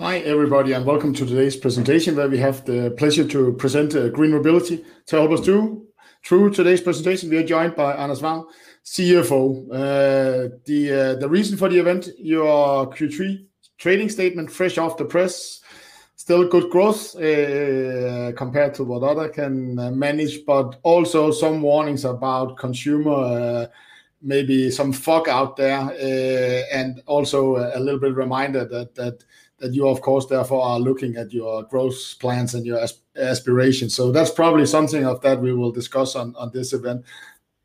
Hi, everybody, and welcome to today's presentation, where we have the pleasure to present uh, GreenMobility. To help us through today's presentation, we are joined by Anders Wall, CFO. Uh, uh, the reason for the event, your Q3 trading statement, fresh off the press. Still good growth compared to what other can manage, but also some warnings about consumer, maybe some fog out there. And also a little bit reminder that you, of course, therefore, are looking at your growth plans and your aspirations. So that's probably something of that we will discuss on on this event.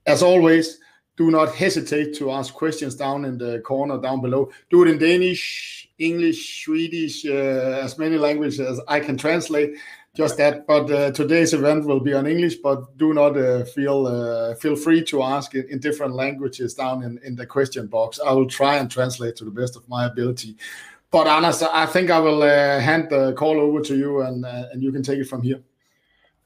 As always, do not hesitate to ask questions down in the corner down below. Do it in Danish, English, Swedish, uh, as many languages as I can translate, just that. But uh, today's event will be on English, but do not uh, feel feel free to ask it in different languages down in the question box. I will try and translate to the best of my ability. But Anders, I think I will uh, hand the call over to you, and uh, and you can take it from here.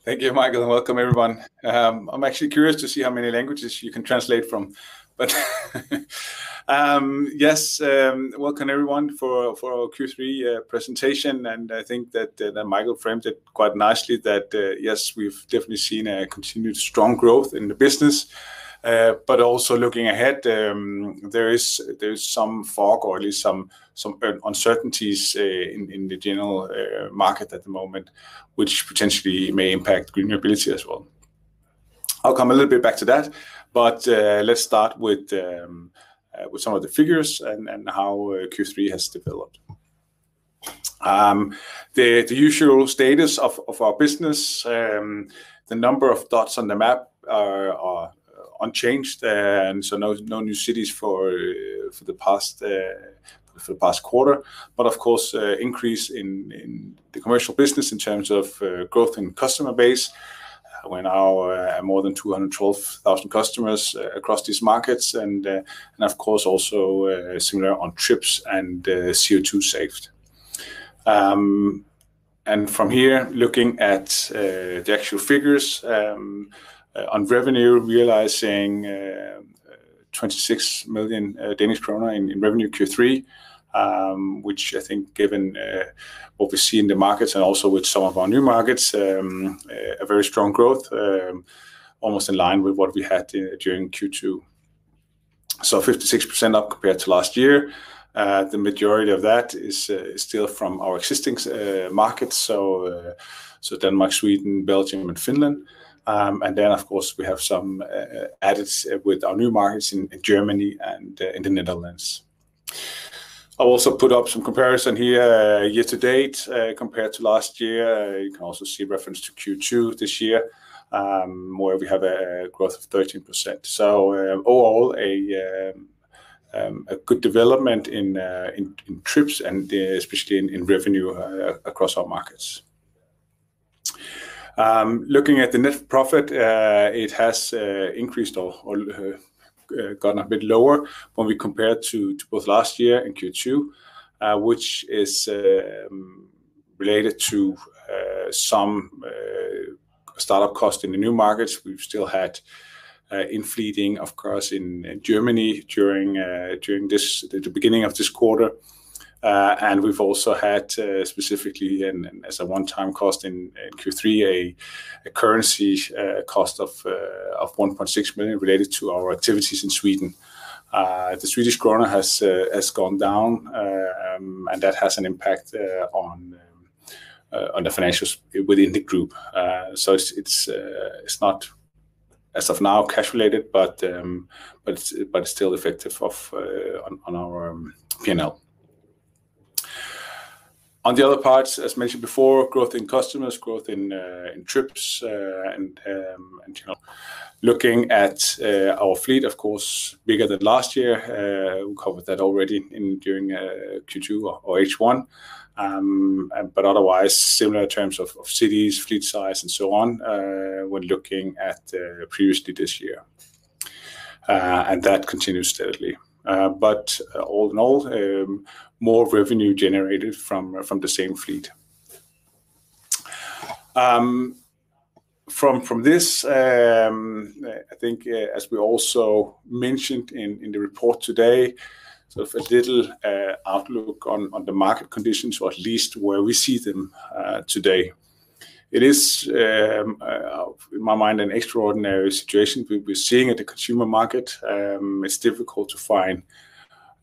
Thank you, Michael, and welcome, everyone. Um, I'm actually curious to see how many languages you can translate from. But um, yes, um, welcome everyone for for our Q3 uh, presentation, and I think that Michael framed it quite nicely, that yes, we've definitely seen a continued strong growth in the business. Uh, but also looking ahead, um, there is some fog or at least some uncertainties uh, in the general uh, market at the moment, which potentially may impact GreenMobility as well. I'll come a little bit back to that, but let's start um, with some of the figures and how Q3 has developed. Um, the usual status of our business, the number of dots on the map are unchanged, and so no no new cities for uh, uh, the past quarter. But of course, uh, increase in the commercial business in terms of growth in customer base. We're now more than 212,000 customers across these markets, and of course, also similar on trips and CO2 saved. Um, and from here, looking at the actual figures um, Uh, on revenue, realizing uh, uh, 26 million Danish kroner in revenue Q3, um, which I think given what we see in the markets and also with some of our new markets, um, a very strong growth, um, almost in line with what we had during Q2. So 56% up compared to last year. The majority of that is still from our existing markets, so Denmark, Sweden, Belgium, and Finland. Um, and then, of course, we have some uh, uh, added with our new markets in Germany and uh, in the Netherlands. I've also put up some comparison here, year to date, compared to last year. You can also see reference to Q2 this year, um, where we have a growth of 13%. So, um, overall, a good development in trips and especially in revenue across our markets. Um, looking at the net profit, uh, it has uh, increased or uh, gotten a bit lower when we compare to both last year and Q2, which is um, related to some startup cost in the new markets. We've still had in-fleeting, of course, in Germany during uh during this the beginning of this quarter. Uh, and we've also had uh, specifically and as a one-time cost in Q3, a currency uh, cost of 1.6 million related to our activities in Sweden. The Swedish krona has gone down, um, and that has an impact on the financials within the group. So it's not, as of now, cash related, but um, it's still effective on our um, P&L. On the other parts, as mentioned before, growth in customers, growth in uh, trips, uh, um, and you know, looking at uh, our fleet, of course, bigger than last year. We covered that already during Q2 or H1. Um, but otherwise, similar in terms of cities, fleet size, and so on, when looking at previously this year. And that continues steadily. Uh, but uh, all in all, um, more revenue generated from uh, the same fleet. Um, from this, um, I think, as we also mentioned in the report today, sort of a little outlook on the market conditions, or at least where we see them today. It is, um, uh, in my mind, an extraordinary situation we're seeing at the consumer market. Um, it's difficult to find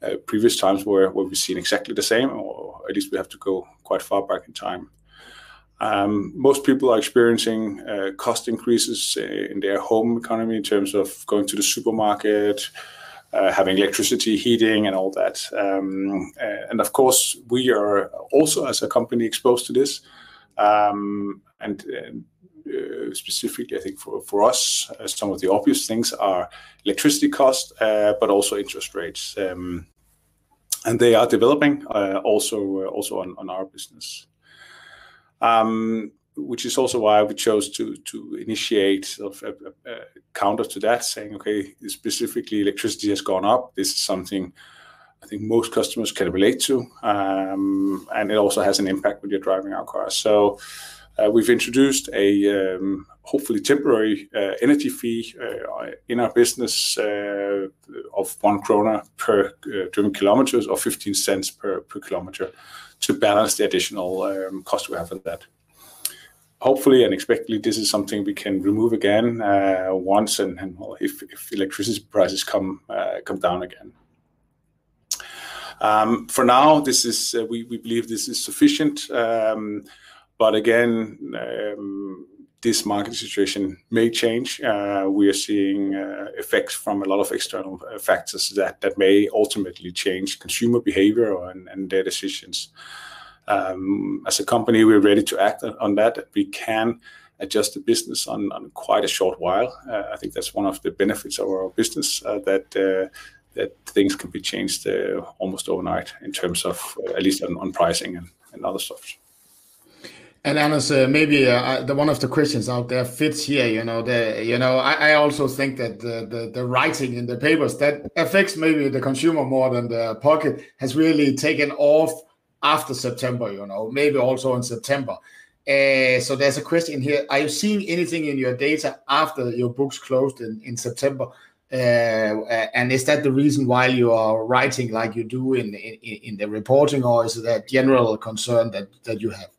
uh, previous times where we've seen exactly the same, or at least we have to go quite far back in time. Um, most people are experiencing uh, cost increases in their home economy in terms of going to the supermarket, having electricity, heating, and all that. Um, and of course, we are also, as a company, exposed to this. Um, and uh, uh, specifically, I think for us, uh, some of the obvious things are electricity costs, but also interest rates. Um, and they are developing also on our business. Um, which is also why we chose to initiate a counter to that, saying, "Okay, specifically, electricity has gone up." This is something I think most customers can relate to, um, and it also has an impact when you're driving our cars. So, uh, we've introduced a um, hopefully temporary uh, energy fee uh, in our business of 1 krone per driven kilometers or 15 cents per kilometer to balance the additional um, cost we have with that. Hopefully and expectedly, this is something we can remove again once and if electricity prices come come down again. Um, for now, this is, uh, we believe this is sufficient. Um but again, um, this market situation may change. Uh, we are seeing uh, effects from a lot of external factors that may ultimately change consumer behavior and their decisions. Um, as a company, we're ready to act on that. We can adjust the business on quite a short while. I think that's one of the benefits of our business, that things can be changed uh, almost overnight in terms of uh, at least on pricing and other stuff. And Anders, uh, maybe the one of the questions out there fits here. You know, the you know, I also think that the writing in the papers that affects maybe the consumer more than the pocket has really taken off after September, You know, maybe also in September. So, there's a question here. Are you seeing anything in your data after your books closed in September? Uh, is that the reason why you are writing like you do in in the reporting, or is a general concern that that you have?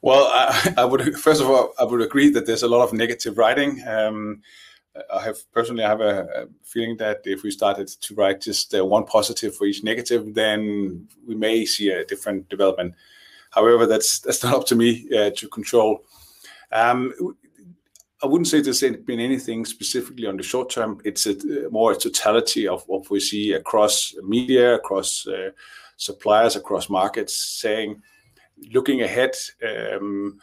Well, I would first of all, I would agree that there's a lot of negative writing. Um, I have personally, I have a feeling that if we started to write just uh, one positive for each negative, then we may see a different development. However, that's not up to me uh, to control. Um, I wouldn't say there's been anything specifically on the short term. It's more a totality of what we see across media, across uh, suppliers, across markets saying, looking ahead, um,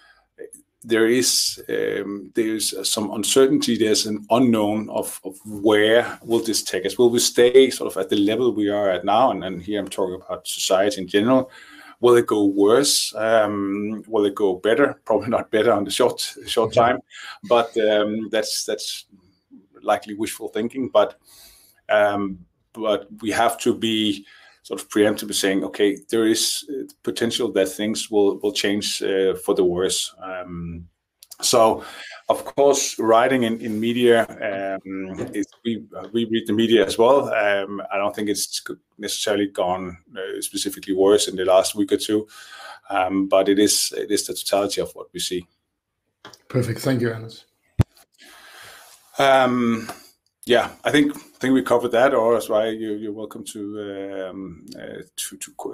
there is um, there's some uncertainty. There's an unknown of where will this take us. Will we stay sort of at the level we are at now? And here I'm talking about society in general. Will it go worse? Um, will it go better? Probably not better on the short short time, but um, that's that's likely wishful thinking. But um, but we have to be sort of preemptively saying, "Okay, there is uh, potential that things will change uh, for the worse." Um, So, of course, writing in media, um, we we read the media as well. Um, I don't think it's necessarily gone uh, specifically worse in the last week or two. Um, but it is, it is the totality of what we see. Perfect. Thank you, Anders. Yeah, I think I think we covered that. Otherwise, you're welcome to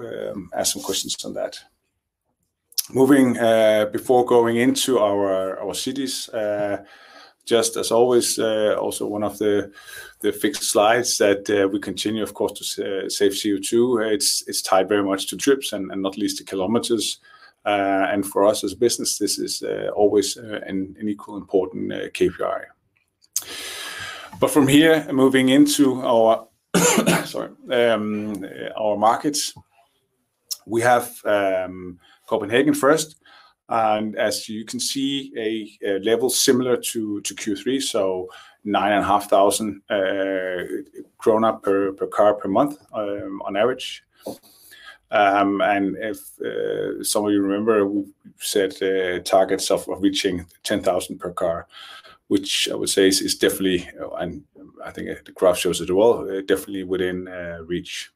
uh, ask some questions on that. Moving uh, before going into our cities, uh, just as always, uh, also one of the fixed slides that we continue, of course, to save CO2. It's tied very much to trips and not least to kilometers. And for us as a business, this is always an equal important KPI. But from here, moving into our sorry, um our markets, we have um, Copenhagen first, and as you can see, a level similar to Q3, so 9,500 uh, krone per per car per month um, on average. Um, and if uh, some of you remember, we set uh, targets of reaching 10,000 per car, which I would say is definitely, and I think the graph shows it well, definitely within reach.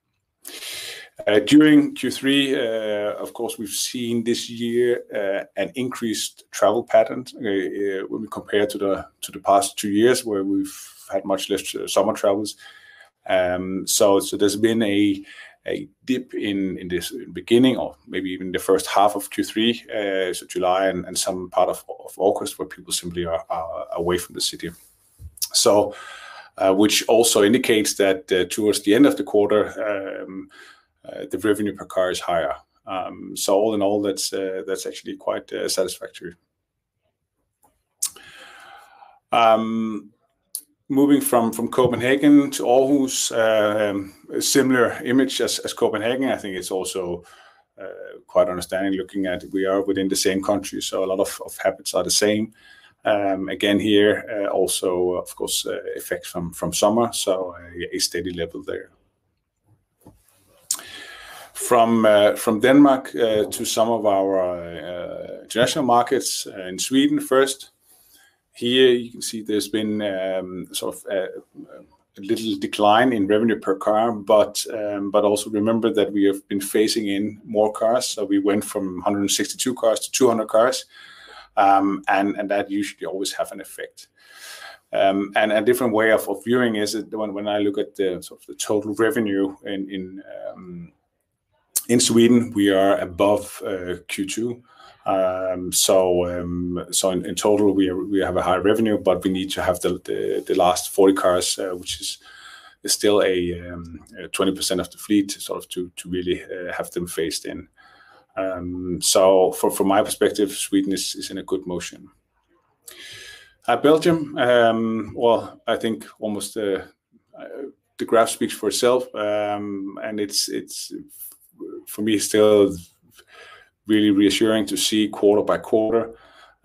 Uh, during Q3, uh, of course, we've seen this year uh, an increased travel pattern when we compare to the past two years where we've had much less summer travels. Um, so there's been a dip in this beginning or maybe even the first half of Q3, so July and some part of August where people simply are away from the city. So which also indicates that towards the end of the quarter, um, Uh, the revenue per car is higher. Um, so all in all, that's uh, actually quite uh, satisfactory. Um, moving from Copenhagen to Aarhus, um, a similar image as Copenhagen. I think it's also quite understanding looking at we are within the same country, so a lot of habits are the same. Again, here also, of course, effects from summer, so a steady level there. Uh, from Denmark uh, to some of our uh, international markets in Sweden first. Here you can see there's been um, sort of a little decline in revenue per car, um, but also remember that we have been phasing in more cars. So we went from 162 cars to 200 cars, um, and that usually always has an effect. And a different way of viewing is when I look at the total revenue in Sweden, we are above uh, Q2. Um, um, so in total, we have a high revenue, but we need to have the last 40 cars, uh, which is still 20% um, of the fleet, sort of to really uh, have them phased in. So from my perspective, Sweden is in a good motion. Belgium, well, I think almost the graph speaks for itself, and it's for me still really reassuring to see quarter by quarter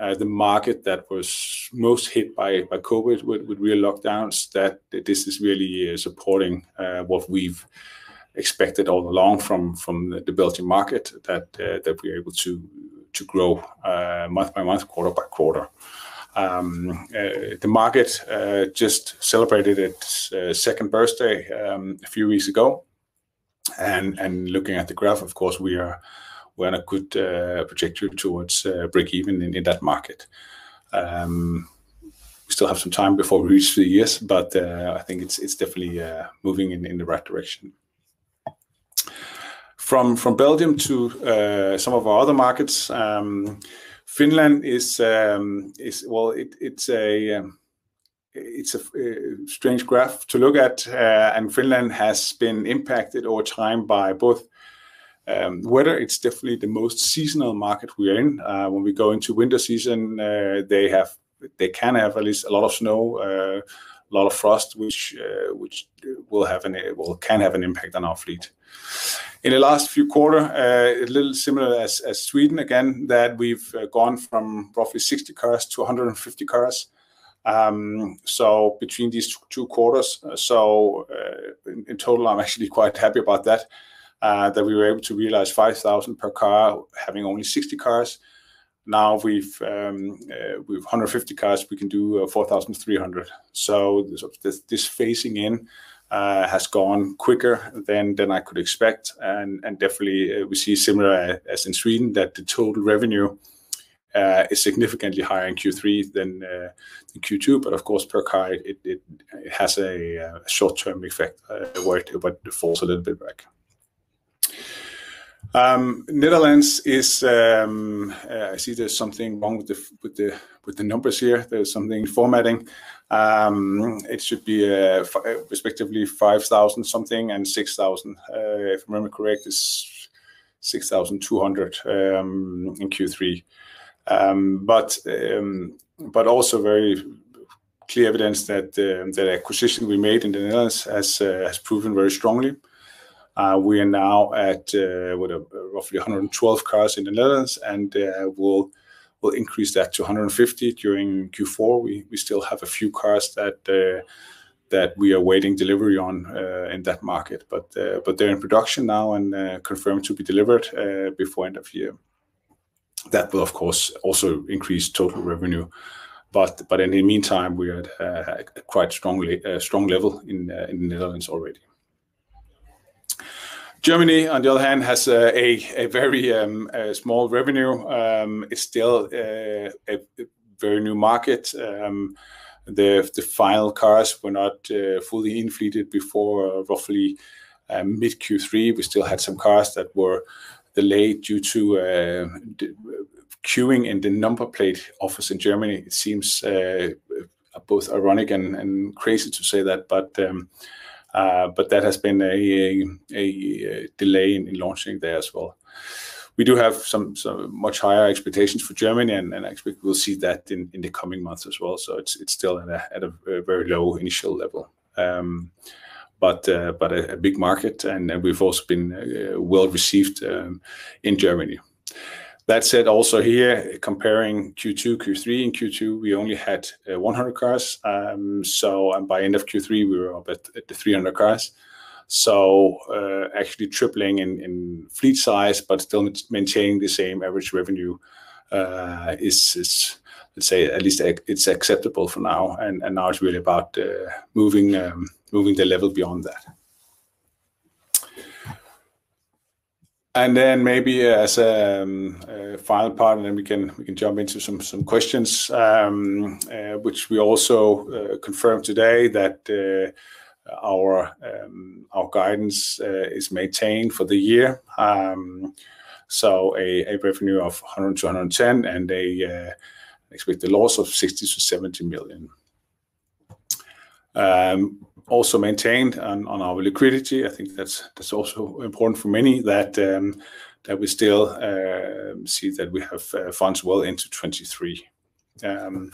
uh, the market that was most hit by COVID with real lockdowns, that this is really uh, supporting uh, what we've expected all along from the Belgian market, that we are able to grow month by month, quarter by quarter. Um, the market just celebrated its second birthday um, a few weeks ago, and looking at the graph, of course, we are on a good uh, trajectory towards uh, break-even in that market. Um, we still have some time before we reach three years, but uh, I think it's definitely moving in the right direction. From Belgium to some of our other markets, um, Finland is, um, well, it's a strange graph to look at, uh, and Finland has been impacted over time by both um, weather. It's definitely the most seasonal market we're in. Uh, when we go into winter season, uh, they have they can have at least a lot of snow, a lot of frost, which which will have an well can have an impact on our fleet. In the last few quarters, a little similar as Sweden, again, that we've gone from roughly 60 cars to 150 cars. Um, so between these two quarters, uh, so uh, in total, I'm actually quite happy about that, uh, that we were able to realize 5,000 per car having only 60 cars. Now we've um, 150 cars, we can do 4,300. So this phasing in has gone quicker than I could expect, and definitely we see similar as in Sweden that the total revenue Uh, is significantly higher in Q3 than uh, Q2, but of course, per car, it has a uh, short-term effect where it falls a little bit back. Um, Netherlands is, um, I see there's something wrong with the numbers here. There's something formatting. Um, it should be respectively 5,000 something and 6,000. If I remember correct, it's 6,200 in Q3. Um, um, but also very clear evidence that um, the acquisition we made in the Netherlands has uh, proven very strongly. Uh, we are now at uh, roughly 112 cars in the Netherlands, and we'll increase that to 150 during Q4. We still have a few cars that we are waiting delivery on in that market, but they're in production now and confirmed to be delivered before end of year. That will, of course, also increase total revenue. But in the meantime, we are at uh, a quite strong level uh, in the Netherlands already. Germany, on the other hand, has a very um, small revenue. Um, it's still uh, a very new market. Um, the final cars were not fully in-fleeted before roughly mid Q3. We still had some cars that were delayed due to uh, queuing in the number plate office in Germany. It seems uh, both ironic and crazy to say that, but um, uh, that has been a delay in launching there as well. We do have some much higher expectations for Germany, and I expect we'll see that in the coming months as well. So it's it's still at a very low initial level. Um, But uh, a big market, and we've also been uh, well-received um, in Germany. That said, also here, comparing Q2, Q3. In Q2, we only had uh, 100 cars. Um, so by end of Q3, we were up at the 300 cars. So actually tripling in fleet size, but still maintaining the same average revenue is, let's say, at least it's acceptable for now. And now it's really about moving um, the level beyond that. And then maybe uh, as um, a final part, and then we can we can jump into some some questions, um, uh, which we also uh, confirmed today that our um, our guidance is maintained for the year. So a revenue of 100 to 110, and an expected loss of 60 million-70 million. Also maintained on our liquidity. I think that's also important for many that um, we still um, see that we have uh, funds well into 2023. Um,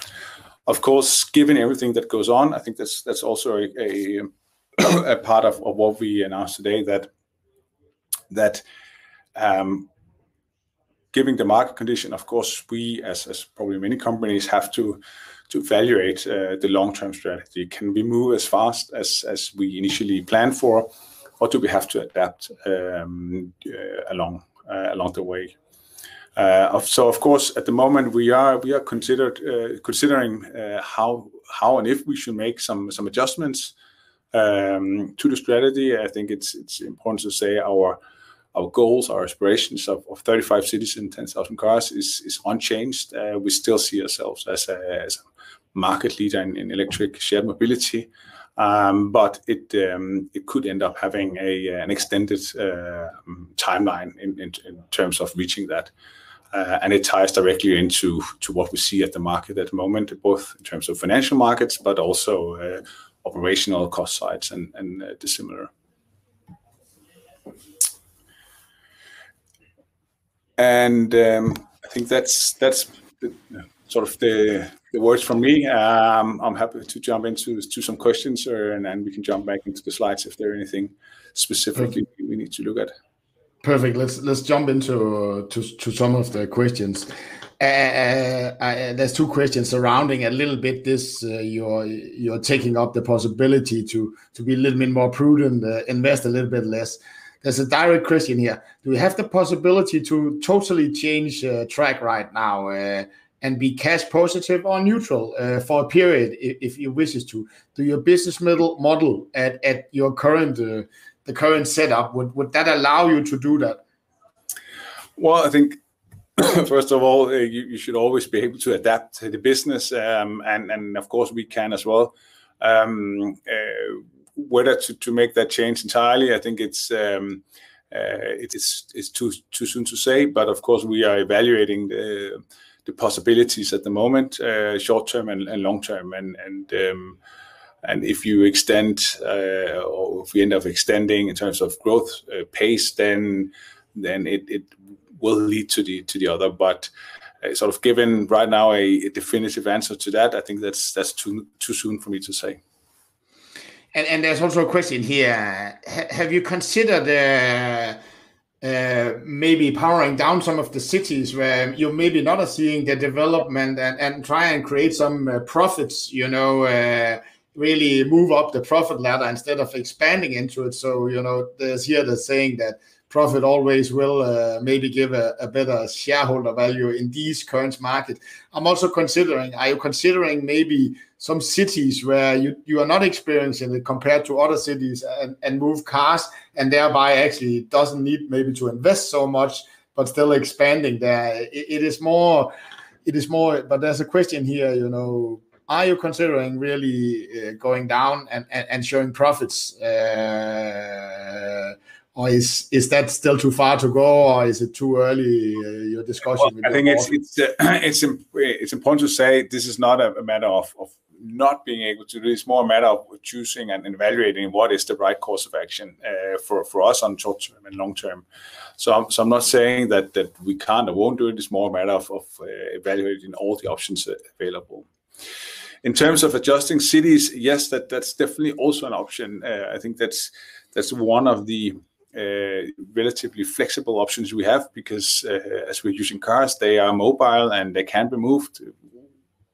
of course, given everything that goes on, I think that's also a part of what we announced today that given the market condition, of course, we as probably many companies have to evaluate uh, the long-term strategy. Can we move as fast as we initially planned for, or do we have to adapt um, uh, uh, along the way? Uh so of course, at the moment, we are considering how and if we should make some adjustments um, to the strategy. I think it's important to say our goals, our aspirations of 35 cities and 10,000 cars is is unchanged. Uh, we still see ourselves as a market leader in electric shared mobility. Um, but it um, it could end up having a uh, an extended um, timeline in in terms of reaching that. Uh, and it ties directly into to what we see at the market at the moment, both in terms of financial markets, but also operational cost sides and, and dissimilar. Um, I think that's that's sort of the the words from me. Um, I'm happy to jump into to some questions, uh, and then we can jump back into the slides if there are anything specifically we need to look at. Perfect. Let's let's jump into to some of the questions. Uh, uh, there's two questions surrounding a little bit this, you're you're taking up the possibility to be a little bit more prudent, invest a little bit less. There's a direct question here. Do we have the possibility to totally change uh, track right now uh, and be cash positive or neutral uh, for a period if you wishes to? Do your business model model at at your current the current setup, would would that allow you to do that? Well, I think first of all, you should always be able to adapt to the business. Um, and of course, we can as well. Um, Whether to make that change entirely, I think it's um, uh, it's it's too too soon to say. But of course, we are evaluating the the possibilities at the moment, uh, short-term and long-term. And and um, and if you extend, uh, or if we end up extending in terms of growth pace, then then it it will lead to the to the other. But sort of given right now a definitive answer to that, I think that's that's too too soon for me to say. And, and there's also a question here. Have you considered uh, uh, maybe powering down some of the cities where you maybe not are seeing the development and and try and create some uh, profits, you know, uh, really move up the profit ladder instead of expanding into it? So, you know, there's here the saying that profit always will uh, maybe give a, a, better shareholder value in these current market. I'm also considering, are you considering maybe some cities where you, you are not experiencing it compared to other cities and, and move cars and thereby actually doesn't need maybe to invest so much, but still expanding there. it, it is more, it is more, but there's a question here, you know, are you considering really uh, going down and, and, and showing profits? Uh, or is is that still too far to go, or is it too early? Uh, your discussion. Well, I think it's it's uh, it's it's important to say this is not a, a matter of, of not being able to do. It, it's more a matter of choosing and evaluating what is the right course of action uh, for for us on short term and long term. So I'm, so I'm not saying that that we can't or won't do it. It's more a matter of, of uh, evaluating all the options available. In terms of adjusting cities, yes, that that's definitely also an option. Uh, I think that's that's one of the uh, relatively flexible options we have because uh, as we're using cars, they are mobile and they can be moved.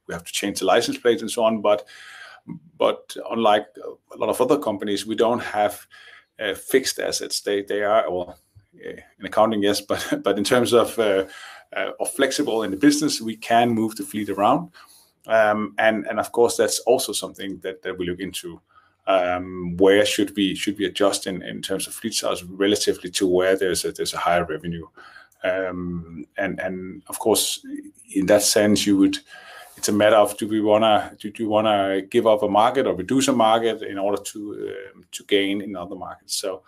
We have to change the license plates and so on, but but unlike a lot of other companies, we don't have uh, fixed assets. They they are well in accounting, yes, but in terms of uh, uh, of flexible in the business, we can move the fleet around. Um, and and of course, that's also something that we look into. Um, where should we adjust in, terms of fleet size relatively to where there's a there's a higher revenue, um, and and of course, in that sense, you would. It's a matter of do you wanna give up a market or reduce a market in order to to gain in other markets? So.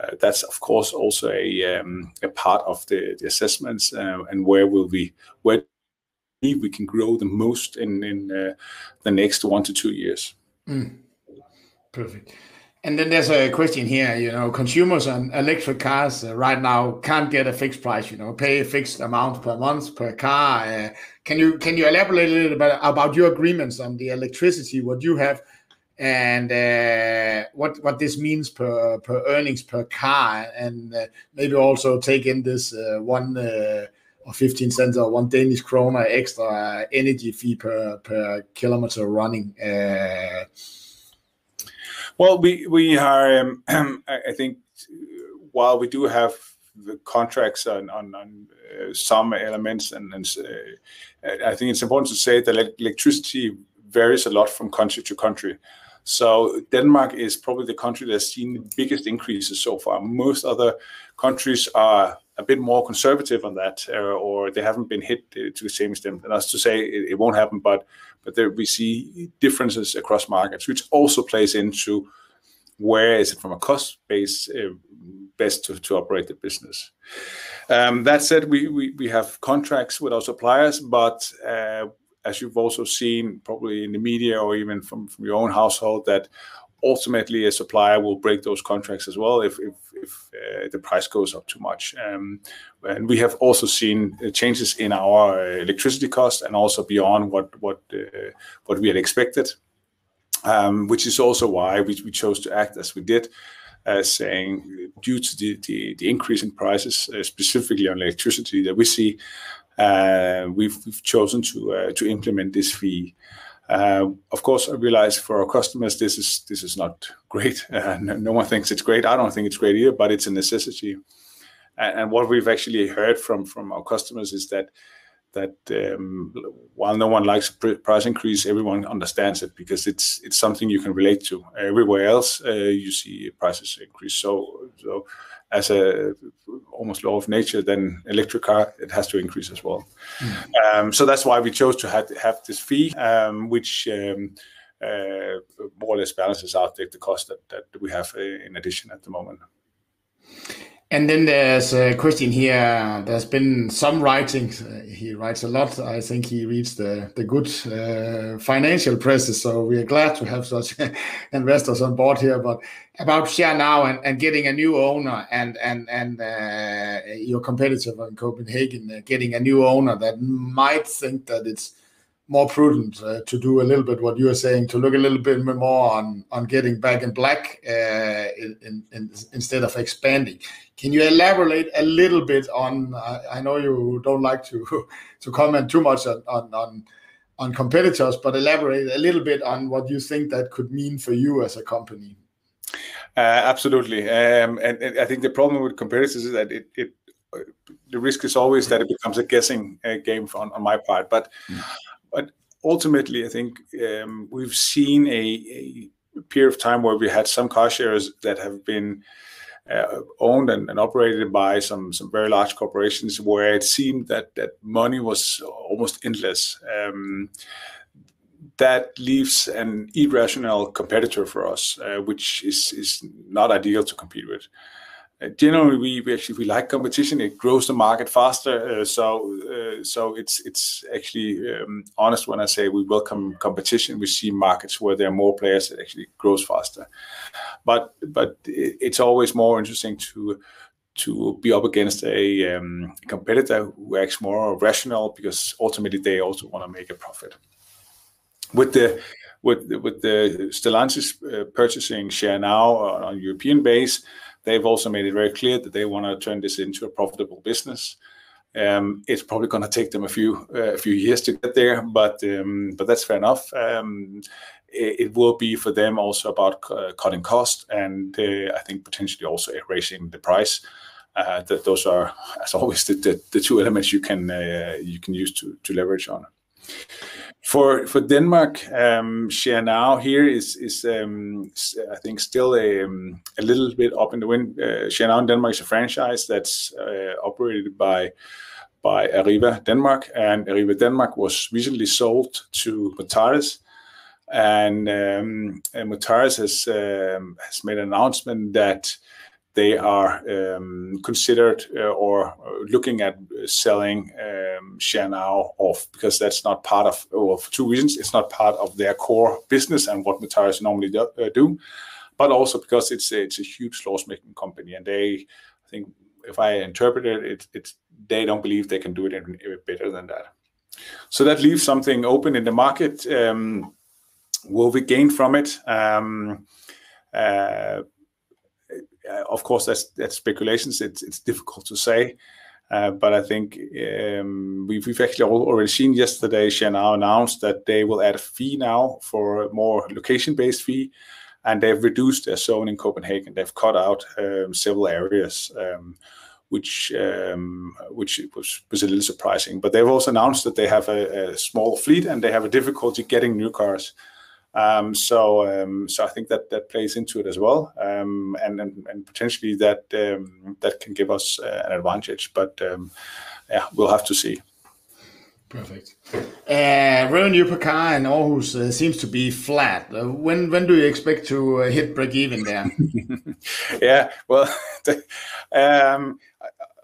Uh, that's of course also a um, a part of the, assessments uh, and where will we where we we can grow the most in in uh, the next one to two years. Perfect. And then there's a question here. You know, consumers on electric cars uh, right now can't get a fixed price. You know, pay a fixed amount per month per car. Uh, can you can you elaborate a little bit about your agreements on the electricity? What you have, and uh, what what this means per per earnings per car, and uh, maybe also take in this uh, one uh, or 15 cents or one Danish kroner extra energy fee per per kilometer running. Well, we we are. Um, I think while we do have the contracts on on, on uh, some elements, and, and uh, I think it's important to say that electricity varies a lot from country to country. So Denmark is probably the country that's seen the biggest increases so far. Most other countries are a bit more conservative on that, uh, or they haven't been hit uh, to the same extent. And that's to say it, it won't happen, but but there we see differences across markets, which also plays into where is it from a cost base uh, best to, to operate the business. Um, that said, we, we we have contracts with our suppliers, but uh, as you've also seen probably in the media or even from, from your own household, that ultimately a supplier will break those contracts as well if if, if uh, the price goes up too much. Um, and we have also seen uh, changes in our electricity cost and also beyond what what uh, what we had expected, um, which is also why we, chose to act as we did. Uh, saying due to the, increase in prices, uh, specifically on electricity that we see, uh, we've, chosen to to implement this fee. Uh, of course, I realize for our customers, this is this is not great. Uh, no, one thinks it's great. I don't think it's great either, but it's a necessity. And, what we've actually heard from our customers is that that um, while no one likes price increase, everyone understands it because it's it's something you can relate to. Everywhere else, uh, you see prices increase. As a almost law of nature, then electric car it has to increase as well. Mm. Um, so that's why we chose to have, have this fee, um, which um, uh, more or less balances out the, the cost that, that we have uh, in addition at the moment. And then there's a question here. There's been some writings. Uh, he writes a lot. I think he reads the the good uh, financial presses. So we are glad to have such investors on board here. But about share now and, and getting a new owner and and and uh, your competitor in Copenhagen uh, getting a new owner that might think that it's more prudent uh, to do a little bit what you are saying, to look a little bit more on on getting back in black uh, in, in, instead of expanding. Can you elaborate a little bit on? Uh, I know you don't like to to comment too much on, on on on competitors, but elaborate a little bit on what you think that could mean for you as a company. Absolutely. And I think the problem with competitors is that it, it the risk is always that it becomes a guessing game on my part. But ultimately, I think um, we've seen a a, period of time where we had some car shares that have been uh, owned and and, operated by some some very large corporations, where it seemed that that money was almost endless. Um, that leaves an irrational competitor for us, uh, which is is not ideal to compete with. Uh, generally, we actually we like competition. It grows the market faster. Uh, so uh, so it's it's actually um, honest when I say we welcome competition. We see markets where there are more players that actually grows faster. But but it's always more interesting to to be up against a um, competitor who acts more rational, because ultimately they also wanna make a profit. With the with with the Stellantis purchasing Share Now on a European base, they've also made it very clear that they wanna turn this into a profitable business. Um, it's probably gonna take them a few uh, years to get there, but um, that's fair enough. Um, it will be for them also about cutting costs, and uh, I think potentially also raising the price. Uh, those are, as always, the two elements you can use to leverage on. For for Denmark, um, Share Now here is, um, I think still a um, a little bit up in the wind. Uh, Share Now in Denmark is a franchise that's uh, operated by by Arriva Denmark, and Arriva Denmark was recently sold to Mutares. Mutares has has made an announcement that they are um, considered uh, or looking at selling um, Share Now off, because that's not part of... Well, for two reasons: it's not part of their core business and what Mutares normally uh, do, but also because it's a huge loss-making company, and they, I think if I interpret it, it's they don't believe they can do it any better than that. So that leaves something open in the market. Um, will we gain from it? Uh, Uh, of course, that's speculations. It's difficult to say, uh, but I think um, we've actually already seen yesterday, Share announced that they will add a fee now for a more location-based fee, and they've reduced their zone in Copenhagen. They've cut out um, several areas, um, which was a little surprising. But they've also announced that they have a small fleet, and they have a difficulty getting new cars. Um, so um, so I think that that plays into it as well. Um, and and potentially that that can give us uh, an advantage, but yeah, we'll have to see. Perfect. Uh, Revenue per car in Aarhus uh, seems to be flat. When when do you expect to hit break-even there? Yeah, well,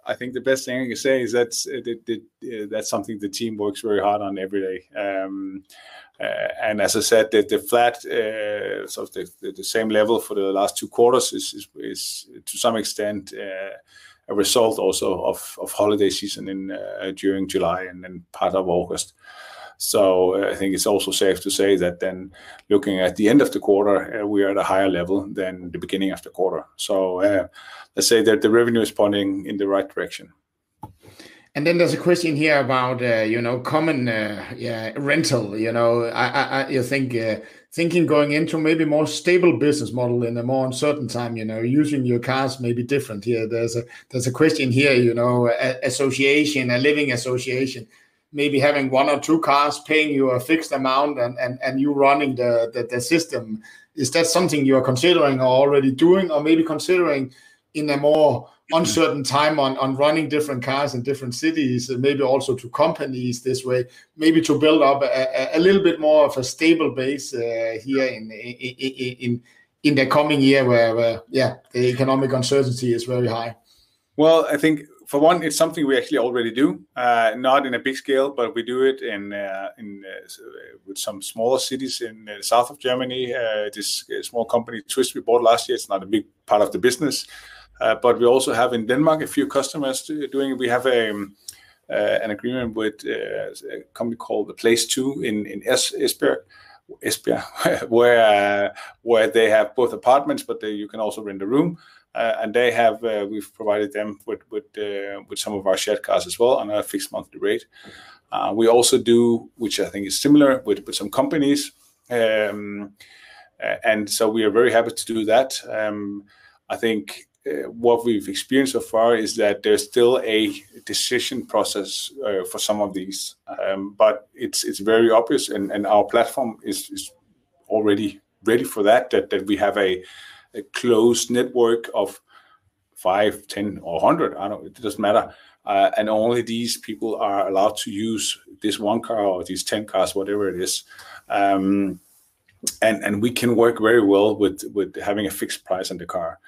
I think the best thing I can say is that's something the team works very hard on every day. Uh, and as I said, the flat, uh, so the same level for the last two quarters is to some extent uh, a result also of holiday season during July and then part of August. So I think it's also safe to say that then looking at the end of the quarter, we are at a higher level than the beginning of the quarter. So let's say that the revenue is pointing in the right direction. And then there's a question here about, uh, you know, common uh, rental. You know, I I, you think uh, thinking going into maybe more stable business model in a more uncertain time, you know, using your cars may be different here. There's a there's a question here, you know, association, a living association, maybe having one or two cars paying you a fixed amount and and and you running the the system. Is that something you are considering or already doing, or maybe considering in a more uncertain time on on running different cars in different cities, and maybe also to companies this way, maybe to build up a little bit more of a stable base uh, here in in in in the coming year, where yeah, the economic uncertainty is very high? Well, I think for one, it's something we actually already do. Uh, not in a big scale, but we do it in uh, in with some smaller cities in the south of Germany. This small company, Twist, we bought last year, it's not a big part of the business. Uh, but we also have in Denmark a few customers doing. We have um, uh, an agreement with uh, a company called The Place 2 in Esbjerg, where they have both apartments, but you can also rent a room. And they have, we've provided them with some of our shared cars as well on a fixed monthly rate. We also do, which I think is similar with some companies, um, and so we are very happy to do that. Um, I think Uh, what we've experienced so far is that there's still a decision process uh, for some of these. Um, but it's it's very obvious, and and our platform is is already ready for that That that we have a a closed network of five, 10, or 100, I don't it doesn't matter. Uh, and only these people are allowed to use this one car or these 10 cars, whatever it is. Um, and and we can work very well with having a fixed price on the car.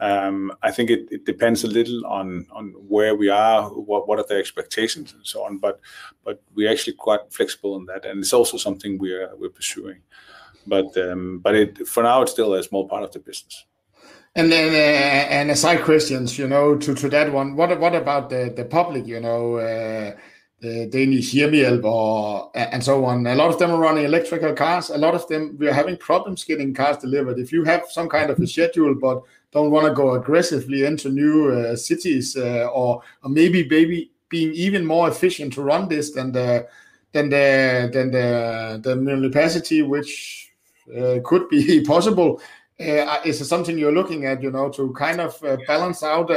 Um, I think it depends a little on where we are, what are the expectations, and so on, but we're actually quite flexible on that, and it's also something we're pursuing. But um, for now, it's still a small part of the business. And then, uh, a side questions, you know, to that one, what about the public, you know, uh, the Danish Hjemmehjælp or and so on? A lot of them are running electrical cars. A lot of them, we are having problems getting cars delivered. If you have some kind of a schedule, but don't wanna go aggressively into new uh, cities, uh, or or maybe maybe being even more efficient to run this than the municipality, which uh, could be possible, is it something you're looking at, you know, to kind of balance out,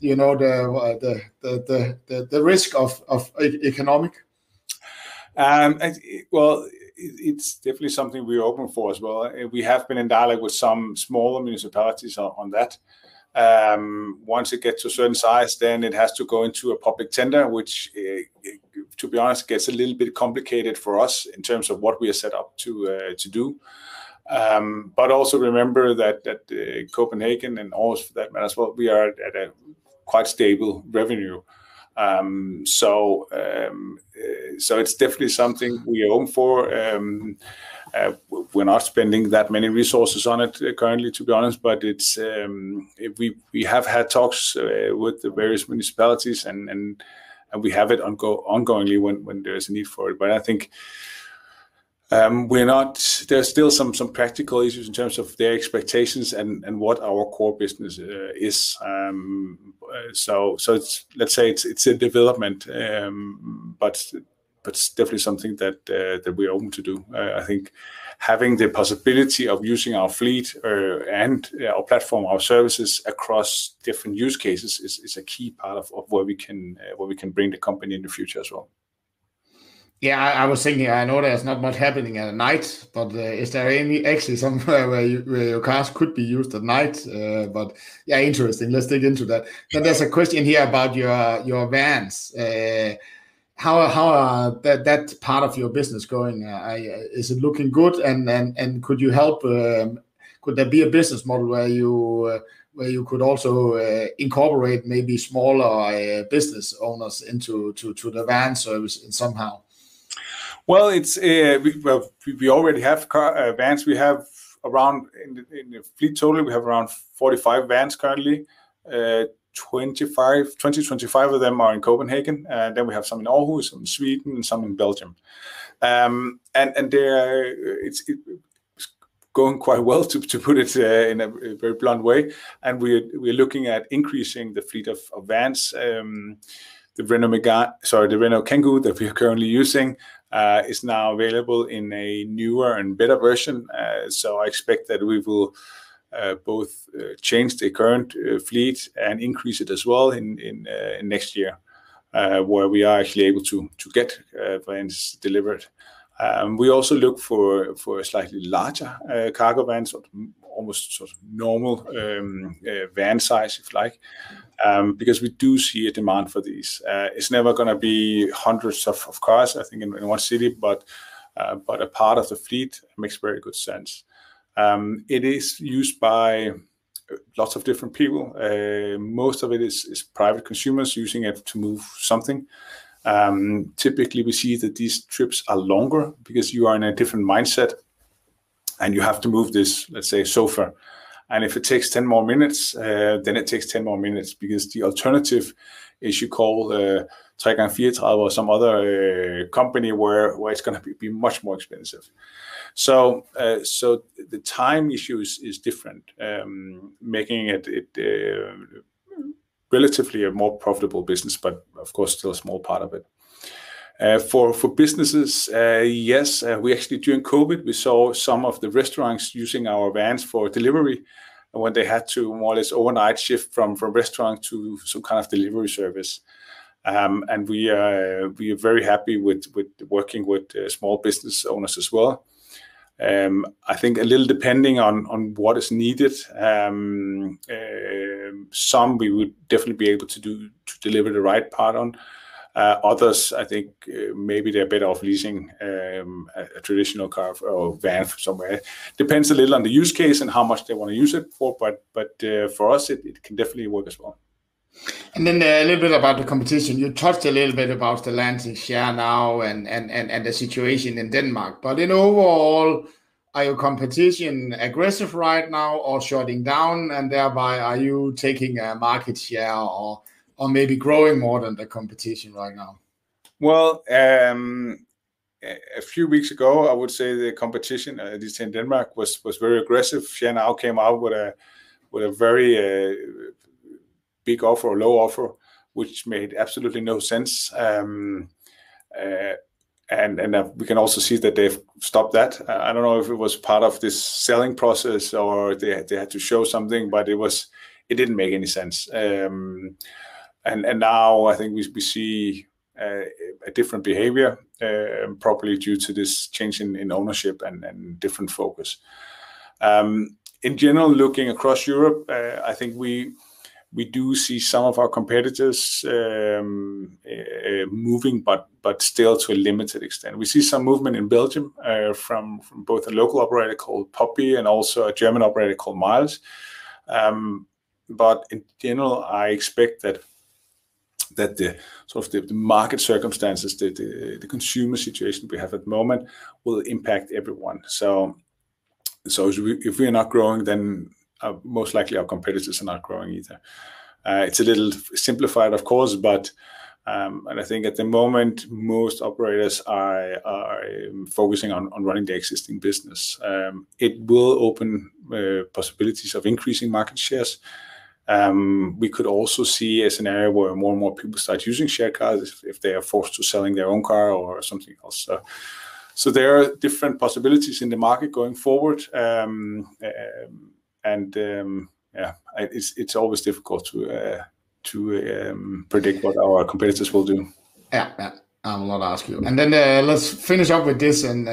you know, the the the the the risk of of economic? um, Well, it's definitely something we're open for as well. Uh, we have been in dialogue with some smaller municipalities on that. Um, once it gets to a certain size, then it has to go into a public tender, which, uh, to be honest, gets a little bit complicated for us in terms of what we are set up to uh, to do. Um, but also remember that that Copenhagen and also for that matter as well, we are at a quite stable revenue. Um, um, uh, so it's definitely something we open for. Um, uh, we're not spending that many resources on it uh, currently, to be honest, but it's we have had talks with the various municipalities and we have it ongoingly when there's a need for it. But I think Um, we're not. There's still some some practical issues in terms of their expectations and and what our core business uh, is. Um, uh, so so it's, let's say it's it's a development, um, but but it's definitely something that uh, that we're open to do. I think having the possibility of using our fleet and our platform, our services across different use cases is is a key part of what we can where we can bring the company in the future as well. Yeah, I was thinking, I know there's not much happening at night, but uh, is there any actually somewhere where your cars could be used at night? Uh, but yeah, interesting. Let's dig into that. Then there's a question here about your your vans. Uh, how how are that that part of your business going? Is it looking good? And and and could you help, um, could there be a business model where you where you could also incorporate maybe smaller business owners into to, to the van service somehow? Well, it's uh, well, we already have car uh, vans. We have around in the fleet total, we have around 45 vans currently. Uh, 20-25 of them are in Copenhagen, and then we have some in Aarhus, some in Sweden, and some in Belgium. Um, and and they're, it's going quite well, to to put it in a very blunt way, and we're looking at increasing the fleet of vans. Um, the Renault Megane, sorry, the Renault Kangoo that we are currently using Uh, is now available in a newer and better version. Uh, so I expect that we will uh, both change the current fleet and increase it as well in in next year, where we are actually able to to get vans delivered. Um, we also look for a slightly larger cargo vans, almost sort of normal um, uh, van size, if you like, um, because we do see a demand for these. Uh, it's never gonna be hundreds of cars, I think, in one city, but uh, but a part of the fleet makes very good sense. Um, it is used by lots of different people. Most of it is private consumers using it to move something. Typically, we see that these trips are longer because you are in a different mindset, and you have to move this, let's say, sofa. And if it takes 10 more minutes, uh, then it takes 10 more minutes because the alternative is you call uh, Trækker 34 or some other uh, company where where it's gonna be much more expensive. So the time issue is different, um, making it relatively a more profitable business, but of course, still a small part of it. Uh, for businesses, uh, yes, uh, we actually during COVID, we saw some of the restaurants using our vans for delivery when they had to more or less overnight shift from restaurant to some kind of delivery service. Um and we are very happy with working with small business owners as well. Um, I think a little depending on what is needed, um, um, some we would definitely be able to do to deliver the right part on. Uh, others, I think, uh, maybe they're better off leasing um, a traditional car or van somewhere. Depends a little on the use case and how much they want to use it for, but uh, for us, it can definitely work as well. And then a little bit about the competition. You touched a little bit about the Stellantis Share Now and the situation in Denmark. But in overall, are your competition aggressive right now or shutting down, and thereby are you taking a market share or maybe growing more than the competition right now? Well, um, a few weeks ago, I would say the competition, uh, at least in Denmark, was was very aggressive. Share came out with a with a very uh, big offer or low offer, which made absolutely no sense. Um, uh, and and we can also see that they've stopped that. I don't know if it was part of this selling process or they they had to show something, but it didn't make any sense. Um, And and now I think we we see a different behavior, um, probably due to this change in ownership and different focus. Um, in general, looking across Europe, uh, I think we we do see some of our competitors um, uh, uh, moving, but but still to a limited extent. We see some movement in Belgium from both a local operator called Poppy and also a German operator called Miles. Um, but in general, I expect that the market circumstances, the consumer situation we have at the moment will impact everyone. So if we are not growing, then uh, most likely our competitors are not growing either. Uh, it's a little simplified, of course, but um, I think at the moment, most operators are um, focusing on running the existing business. Um, it will open uh, possibilities of increasing market shares. Um, we could also see a scenario where more and more people start using share cars if they are forced to selling their own car or something else. So there are different possibilities in the market going forward. Um, uh, and um, yeah, it's always difficult to uh, predict what our competitors will do. Yeah. I will not ask you. And then uh, let's finish up with this and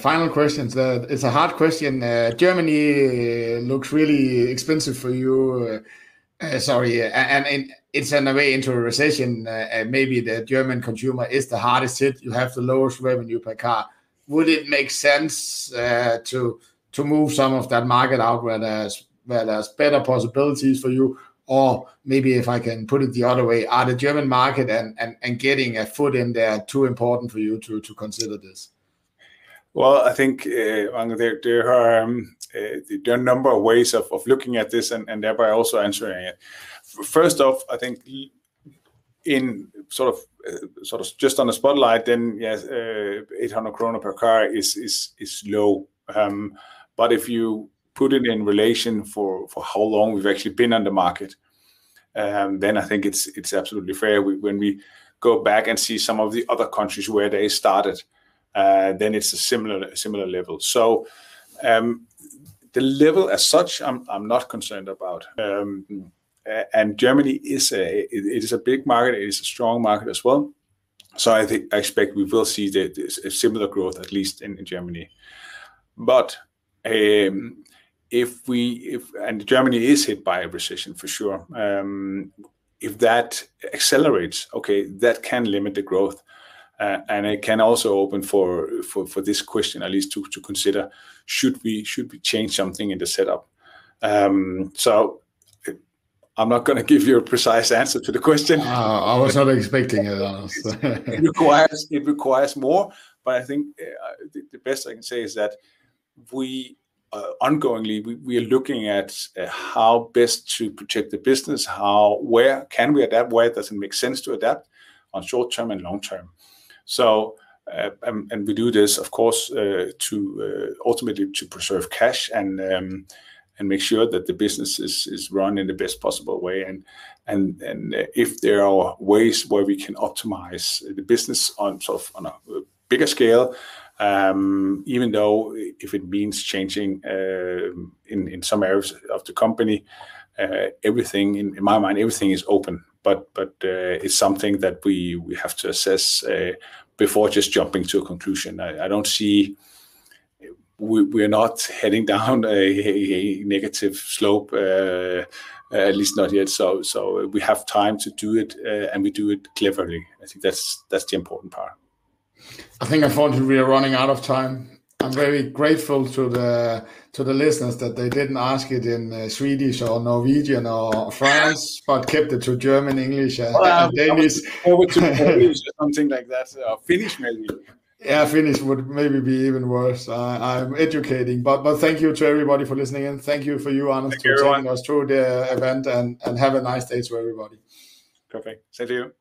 final questions. It's a hard question. Germany looks really expensive for you. Uh, sorry. Uh, and it's on the way into a recession. Uh, maybe the German consumer is the hardest hit. You have the lowest revenue per car. Would it make sense to to move some of that market out where there's where there's better possibilities for you? Or maybe if I can put it the other way, are the German market and and getting a foot in there too important for you to to consider this? Well, I think there are um, a number of ways of looking at this and thereby also answering it. First off, I think in sort of sort of just on the spotlight, then yes, 800 kroner per car is is is low. Um, but if you put it in relation for for how long we've actually been on the market, um, then I think it's it's absolutely fair. When we go back and see some of the other countries where they started, uh, then it's a similar similar level. The level as such, I'm not concerned about. Um, and Germany is a it is a big market. It is a strong market as well. So I think I expect we will see a similar growth, at least in Germany. But um, if we, if and Germany is hit by a recession for sure. Um, if that accelerates, okay, that can limit the growth. And it can also open for this question at least to consider, should we change something in the setup? Um, so I'm not going to give you a precise answer to the question. Uh, I was not expecting it, honestly. It requires more, but I think uh, the best I can say is that we uh, ongoingly, we are looking at how best to protect the business, where can we adapt, where does it make sense to adapt on short-term and long-term. So, and we do this, of course, to ultimately to preserve cash and and make sure that the business is, run in the best possible way. And if there are ways where we can optimize the business on sort of on a bigger scale, um, even though if it means changing uh, in some areas of the company, uh, everything in, in, my mind everything is open. But but uh, it's something that we have to assess uh, before just jumping to a conclusion. I, don't see we, are not heading down a, negative slope, uh, at least not yet. So, so we have time to do it, and we do it cleverly. I think that's that's the important part. I think unfortunately we are running out of time. I'm very grateful to the to the listeners that they didn't ask it in uh, Swedish or Norwegian or France, but kept it to German, English, and, well, and Danish. Over to Polish or something like that, or Finnish maybe yeah, Finnish would maybe be even worse. I, I'm educating, but but thank you to everybody for listening and thank you for you, Anders, for taking us through the event and and have a nice day to everybody. Perfect. Thank you.